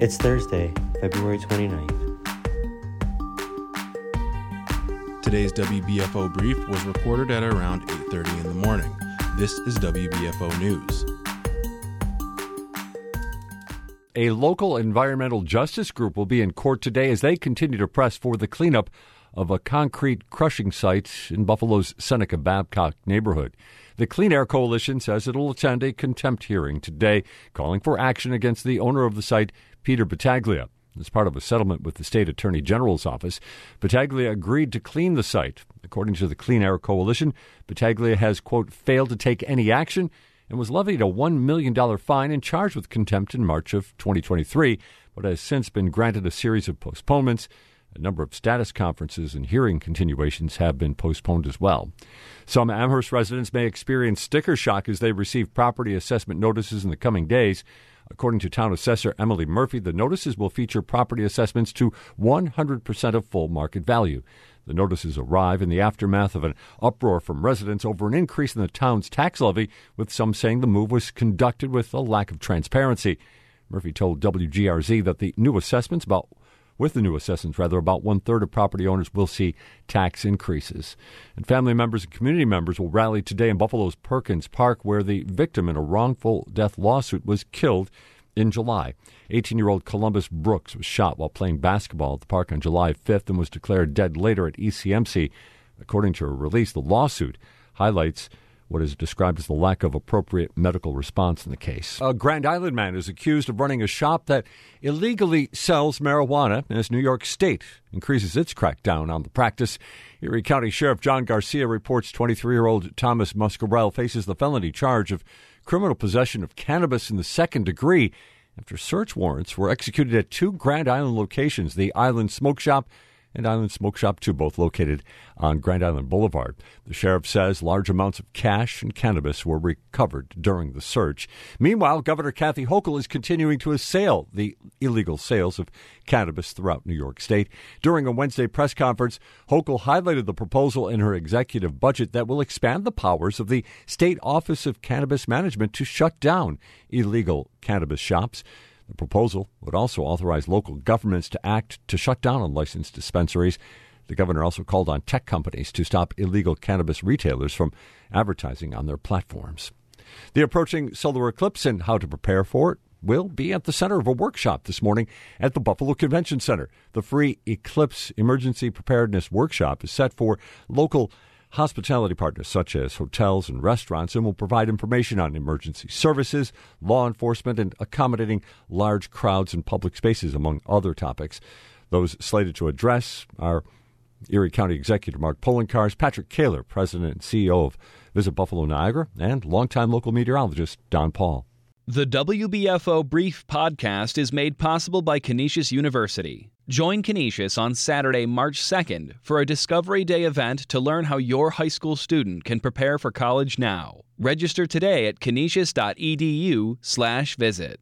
It's Thursday, February 29th. Today's WBFO brief was recorded at around 8:30 in the morning. This is WBFO News. A local environmental justice group will be in court today as they continue to press for the cleanup of a concrete crushing site in Buffalo's Seneca Babcock neighborhood. The Clean Air Coalition says it will attend a contempt hearing today, calling for action against the owner of the site, Peter Battaglia. As part of a settlement with the state attorney general's office, Battaglia agreed to clean the site. According to the Clean Air Coalition, Battaglia has, quote, failed to take any action and was levied a $1 million fine and charged with contempt in March of 2023, but has since been granted a series of postponements. A number of status conferences and hearing continuations have been postponed as well. Some Amherst residents may experience sticker shock as they receive property assessment notices in the coming days. According to Town Assessor Emily Murphy, the notices will feature property assessments to 100% of full market value. The notices arrive in the aftermath of an uproar from residents over an increase in the town's tax levy, with some saying the move was conducted with a lack of transparency. Murphy told WGRZ that the new assessments about with the new assessments, rather, about one third of property owners will see tax increases. And family members and community members will rally today in Buffalo's Perkins Park, where the victim in a wrongful death lawsuit was killed in July. 18 year old Columbus Brooks was shot while playing basketball at the park on July 5th and was declared dead later at ECMC. According to a release, the lawsuit highlights what is described as the lack of appropriate medical response in the case. A Grand Island man is accused of running a shop that illegally sells marijuana as New York State increases its crackdown on the practice. Erie County Sheriff John Garcia reports 23 year old Thomas Muscarell faces the felony charge of criminal possession of cannabis in the second degree after search warrants were executed at two Grand Island locations the Island Smoke Shop and Island Smoke Shop 2, both located on Grand Island Boulevard. The sheriff says large amounts of cash and cannabis were recovered during the search. Meanwhile, Governor Kathy Hochul is continuing to assail the illegal sales of cannabis throughout New York State. During a Wednesday press conference, Hochul highlighted the proposal in her executive budget that will expand the powers of the State Office of Cannabis Management to shut down illegal cannabis shops. The proposal would also authorize local governments to act to shut down unlicensed dispensaries. The governor also called on tech companies to stop illegal cannabis retailers from advertising on their platforms. The approaching solar eclipse and how to prepare for it will be at the center of a workshop this morning at the Buffalo Convention Center. The free Eclipse Emergency Preparedness Workshop is set for local hospitality partners such as hotels and restaurants and will provide information on emergency services, law enforcement, and accommodating large crowds in public spaces, among other topics. Those slated to address are Erie County Executive Mark Poloncarz, Patrick Kaler, President and CEO of Visit Buffalo Niagara, and longtime local meteorologist Don Paul. The WBFO Brief podcast is made possible by Canisius University. Join Canisius on Saturday, March 2nd for a Discovery Day event to learn how your high school student can prepare for college now. Register today at canisius.edu/visit.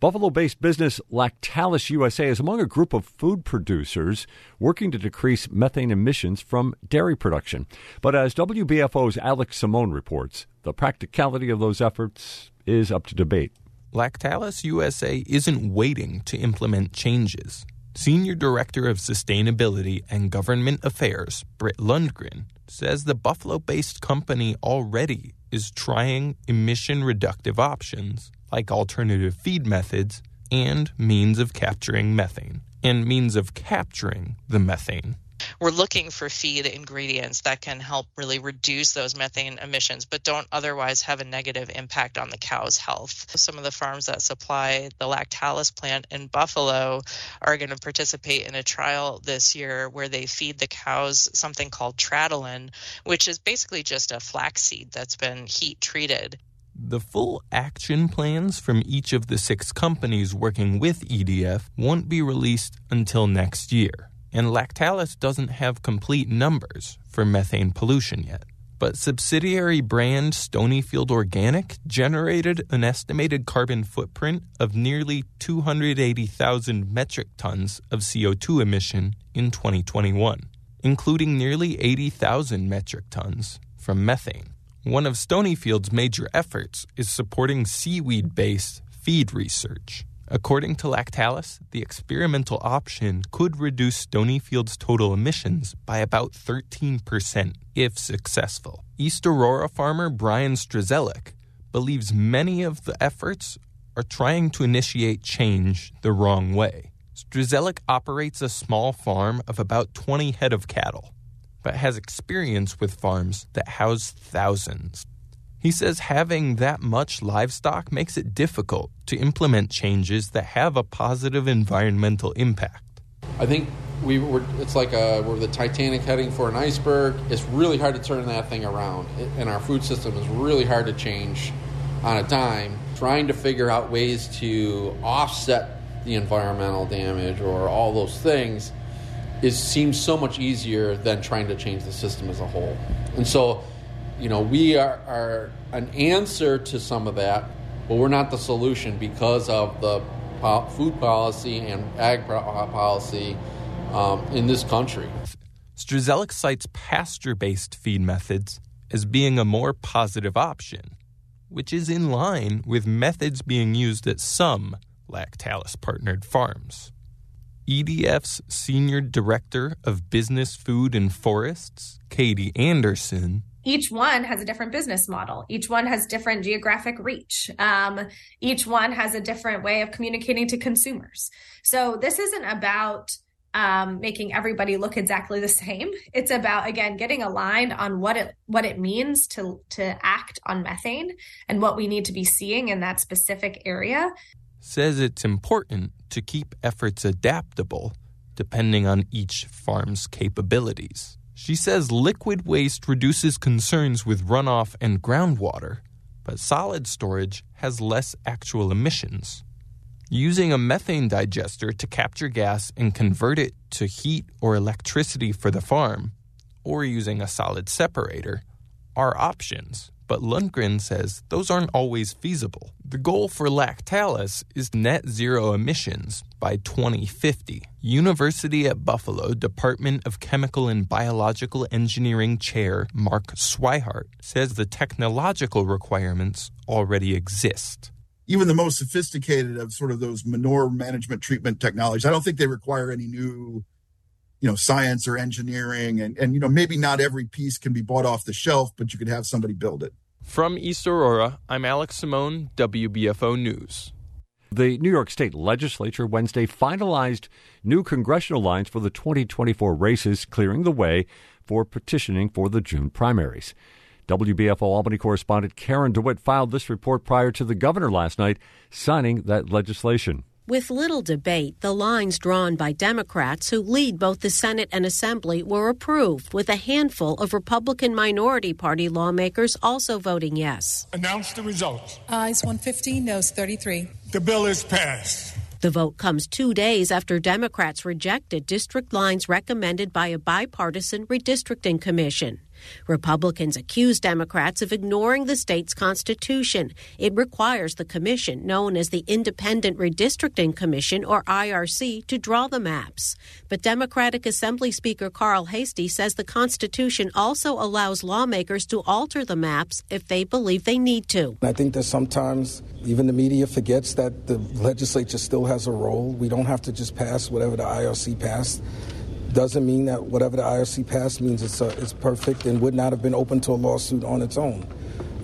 Buffalo based business Lactalis USA is among a group of food producers working to decrease methane emissions from dairy production. But as WBFO's Alex Simone reports, the practicality of those efforts is up to debate. Lactalis USA isn't waiting to implement changes. Senior Director of Sustainability and Government Affairs, Britt Lundgren, says the Buffalo based company already is trying emission reductive options like alternative feed methods and means of capturing methane, and means of capturing the methane we're looking for feed ingredients that can help really reduce those methane emissions, but don't otherwise have a negative impact on the cow's health. Some of the farms that supply the Lactalis plant in Buffalo are going to participate in a trial this year where they feed the cows something called Tradalin, which is basically just a flaxseed that's been heat treated. The full action plans from each of the six companies working with EDF won't be released until next year and Lactalis doesn't have complete numbers for methane pollution yet. But subsidiary brand Stonyfield Organic generated an estimated carbon footprint of nearly 280,000 metric tons of CO2 emission in 2021, including nearly 80,000 metric tons from methane. One of Stonyfield's major efforts is supporting seaweed based feed research. According to Lactalis, the experimental option could reduce Stonyfield's total emissions by about 13% if successful. East Aurora farmer Brian Strzelik believes many of the efforts are trying to initiate change the wrong way. Strzelik operates a small farm of about 20 head of cattle, but has experience with farms that house thousands. He says having that much livestock makes it difficult to implement changes that have a positive environmental impact. I think we were, it's like a, we're the Titanic heading for an iceberg. It's really hard to turn that thing around, and our food system is really hard to change on a dime. Trying to figure out ways to offset the environmental damage or all those things is seems so much easier than trying to change the system as a whole. And so you know, we are, are an answer to some of that, but we're not the solution because of the food policy and ag policy um, in this country. Strzelik cites pasture based feed methods as being a more positive option, which is in line with methods being used at some Lactalis partnered farms. EDF's Senior Director of Business, Food, and Forests, Katie Anderson, each one has a different business model. Each one has different geographic reach. Um, each one has a different way of communicating to consumers. So this isn't about um, making everybody look exactly the same. It's about again getting aligned on what it what it means to to act on methane and what we need to be seeing in that specific area. Says it's important to keep efforts adaptable depending on each farm's capabilities. She says liquid waste reduces concerns with runoff and groundwater, but solid storage has less actual emissions. Using a methane digester to capture gas and convert it to heat or electricity for the farm, or using a solid separator, are options but Lundgren says those aren't always feasible. The goal for Lactalis is net zero emissions by 2050. University at Buffalo Department of Chemical and Biological Engineering Chair Mark Swihart says the technological requirements already exist. Even the most sophisticated of sort of those manure management treatment technologies, I don't think they require any new you know, science or engineering. And, and, you know, maybe not every piece can be bought off the shelf, but you could have somebody build it. From East Aurora, I'm Alex Simone, WBFO News. The New York State Legislature Wednesday finalized new congressional lines for the 2024 races, clearing the way for petitioning for the June primaries. WBFO Albany correspondent Karen DeWitt filed this report prior to the governor last night signing that legislation. With little debate, the lines drawn by Democrats who lead both the Senate and Assembly were approved, with a handful of Republican minority party lawmakers also voting yes. Announce the results. Ayes 115, noes 33. The bill is passed. The vote comes two days after Democrats rejected district lines recommended by a bipartisan redistricting commission. Republicans accuse Democrats of ignoring the state's constitution. It requires the commission, known as the Independent Redistricting Commission, or IRC, to draw the maps. But Democratic Assembly Speaker Carl Heastie says the Constitution also allows lawmakers to alter the maps if they believe they need to. I think that sometimes even the media forgets that the legislature still has a role. We don't have to just pass whatever the IRC passed doesn't mean that whatever the IRC passed means it's, uh, it's perfect and would not have been open to a lawsuit on its own.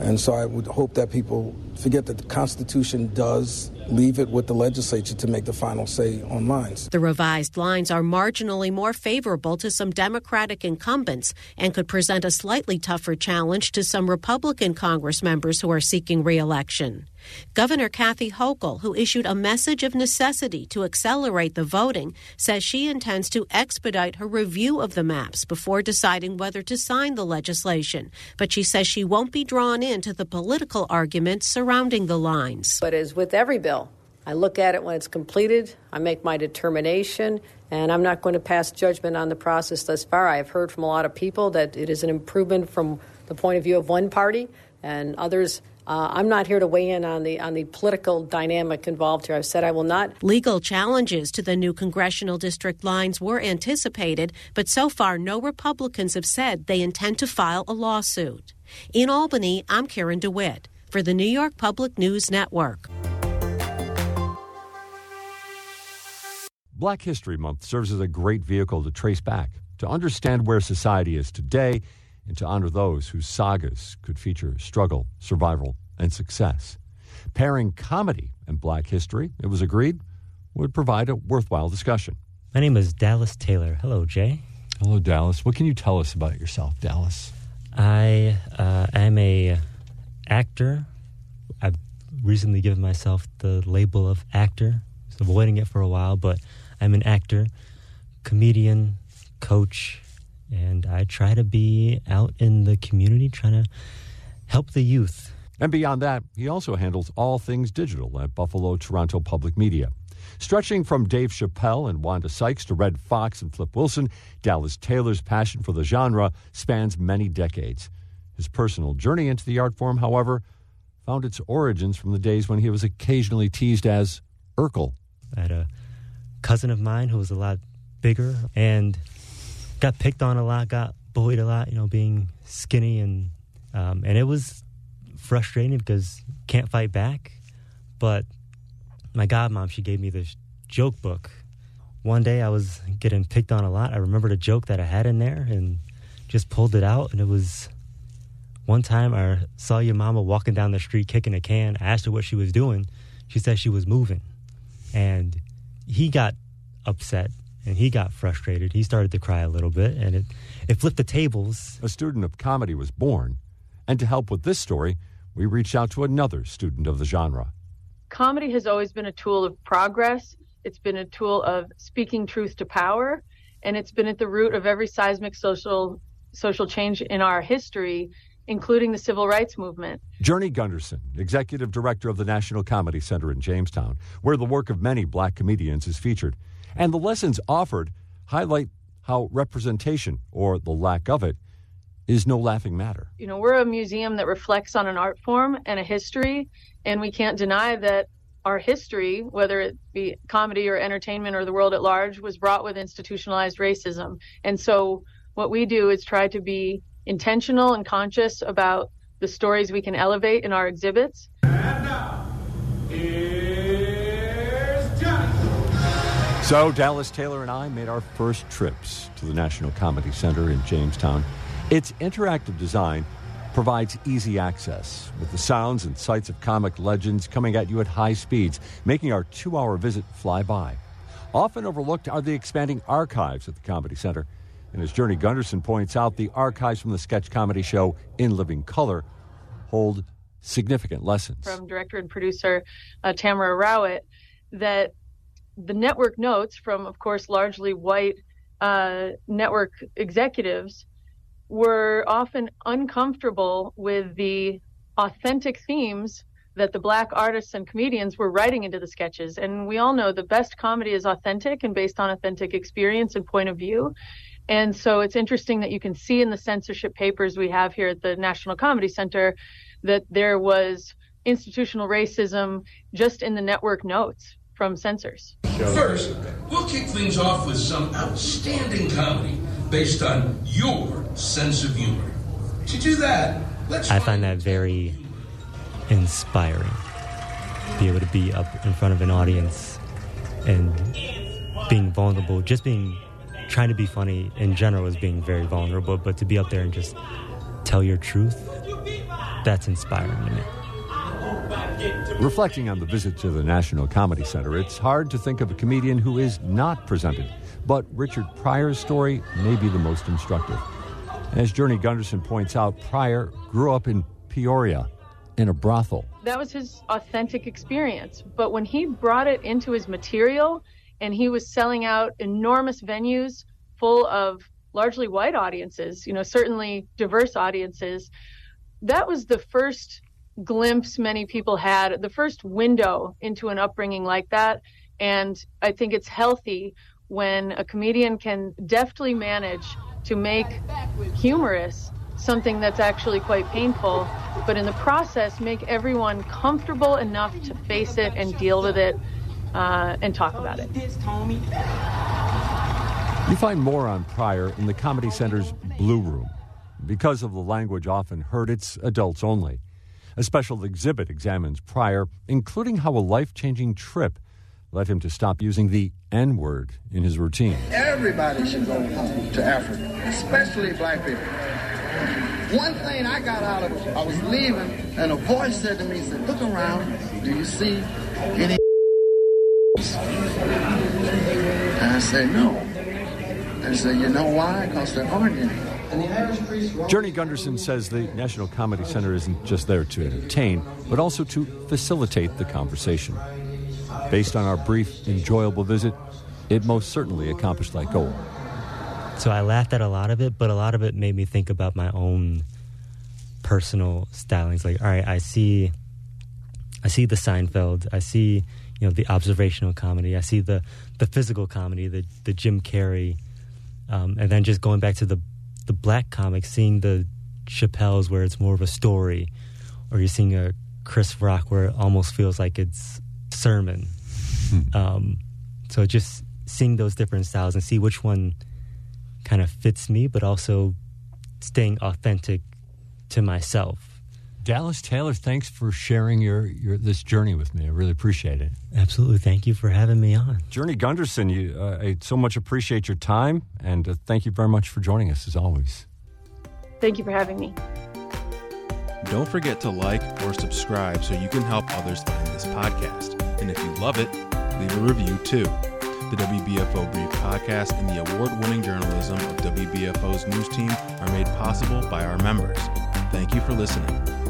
And so I would hope that people forget that the Constitution does leave it with the legislature to make the final say on lines. The revised lines are marginally more favorable to some Democratic incumbents and could present a slightly tougher challenge to some Republican Congress members who are seeking reelection. Governor Kathy Hochul, who issued a message of necessity to accelerate the voting, says she intends to expedite her review of the maps before deciding whether to sign the legislation. But she says she won't be drawn into the political arguments surrounding the lines. But as with every bill, I look at it when it's completed, I make my determination, and I'm not going to pass judgment on the process thus far. I have heard from a lot of people that it is an improvement from the point of view of one party, and others uh, I'm not here to weigh in on the on the political dynamic involved here. I've said I will not. Legal challenges to the new congressional district lines were anticipated, but so far no Republicans have said they intend to file a lawsuit. In Albany, I'm Karen DeWitt for the New York Public News Network. Black History Month serves as a great vehicle to trace back, to understand where society is today, and to honor those whose sagas could feature struggle, survival, and success. Pairing comedy and black history, it was agreed, would provide a worthwhile discussion. My name is Dallas Taylor. Hello, Jay. Hello, Dallas. What can you tell us about yourself, Dallas? I uh, am a actor. I've recently given myself the label of actor. Was avoiding it for a while, but I'm an actor, comedian, coach, and I try to be out in the community trying to help the youth. And beyond that, he also handles all things digital at Buffalo Toronto Public Media. Stretching from Dave Chappelle and Wanda Sykes to Redd Foxx and Flip Wilson, Dallas Taylor's passion for the genre spans many decades. His personal journey into the art form, however, found its origins from the days when he was occasionally teased as Urkel. I had a cousin of mine who was a lot bigger and got picked on a lot, got bullied a lot, you know, being skinny and um, and it was frustrating because can't fight back. But my godmom, she gave me this joke book. One day I was getting picked on a lot. I remembered a joke that I had in there and just pulled it out. And it was one time I saw your mama walking down the street kicking a can. I asked her what she was doing. She said she was moving. And he got upset and he got frustrated. He started to cry a little bit and it, it flipped the tables. A student of comedy was born. And to help with this story, we reached out to another student of the genre. Comedy has always been a tool of progress. It's been a tool of speaking truth to power, and it's been at the root of every seismic social social change in our history, including the civil rights movement. Journey Gunderson, executive director of the National Comedy Center in Jamestown, where the work of many black comedians is featured, and the lessons offered highlight how representation, or the lack of it, is no laughing matter. You know, we're a museum that reflects on an art form and a history, and we can't deny that our history, whether it be comedy or entertainment or the world at large, was brought with institutionalized racism. And so, what we do is try to be intentional and conscious about the stories we can elevate in our exhibits. So, Dallas Taylor and I made our first trips to the National Comedy Center in Jamestown. Its interactive design provides easy access with the sounds and sights of comic legends coming at you at high speeds, making our two hour visit fly by. Often overlooked are the expanding archives at the Comedy Center. And as Journey Gunderson points out, the archives from the sketch comedy show In Living Color hold significant lessons. From director and producer uh, Tamara Rawitt, that the network notes from, of course, largely white uh, network executives were often uncomfortable with the authentic themes that the black artists and comedians were writing into the sketches. And we all know the best comedy is authentic and based on authentic experience and point of view. And so it's interesting that you can see in the censorship papers we have here at the National Comedy Center that there was institutional racism just in the network notes from censors. First, we'll kick things off with some outstanding comedy based on your sense of humor. To do that, let's. I find that very inspiring. Be able to be up in front of an audience and being vulnerable, just being trying to be funny in general is being very vulnerable, but to be up there and just tell your truth, that's inspiring to me. Reflecting on the visit to the National Comedy Center, it's hard to think of a comedian who is not presented, but Richard Pryor's story may be the most instructive. As Journey Gunderson points out, Pryor grew up in Peoria in a brothel. That was his authentic experience. But when he brought it into his material and he was selling out enormous venues full of largely white audiences, you know, certainly diverse audiences, that was the first glimpse many people had, the first window into an upbringing like that. And I think it's healthy when a comedian can deftly manage to make humorous something that's actually quite painful, but in the process, make everyone comfortable enough to face it and deal with it uh, and talk about it. You find more on Pryor in the Comedy Center's Blue Room, Because of the language often heard, it's adults only. A special exhibit examines Pryor, including how a life changing trip led him to stop using the N word in his routine. Everybody should go home to Africa, especially black people. One thing I got out of it, I was leaving, and a voice said to me, said, look around, do you see any And I said, no. And I said, you know why? Because there aren't any. Journey Gunderson says the National Comedy Center isn't just there to entertain, but also to facilitate the conversation. Based on our brief, enjoyable visit, it most certainly accomplished that goal. So I laughed at a lot of it, but a lot of it made me think about my own personal stylings. Like, all right, I see, I see the Seinfeld, I see, you know, the observational comedy, I see the the physical comedy, the the Jim Carrey, um, and then just going back to the the black comics, seeing the Chappelle's where it's more of a story, or you're seeing a Chris Rock where it almost feels like it's sermon. um, so just seeing those different styles and see which one kind of fits me, but also staying authentic to myself. Dallas Taylor, thanks for sharing your, your this journey with me. I really appreciate it. Absolutely. Thank you for having me on. Journey Gunderson, you, uh, I so much appreciate your time, and uh, thank you very much for joining us as always. Thank you for having me. Don't forget to like or subscribe so you can help others find this podcast. And if you love it, leave a review too. The WBFO Brief podcast and the award winning journalism of WBFO's news team are made possible by our members. Thank you for listening.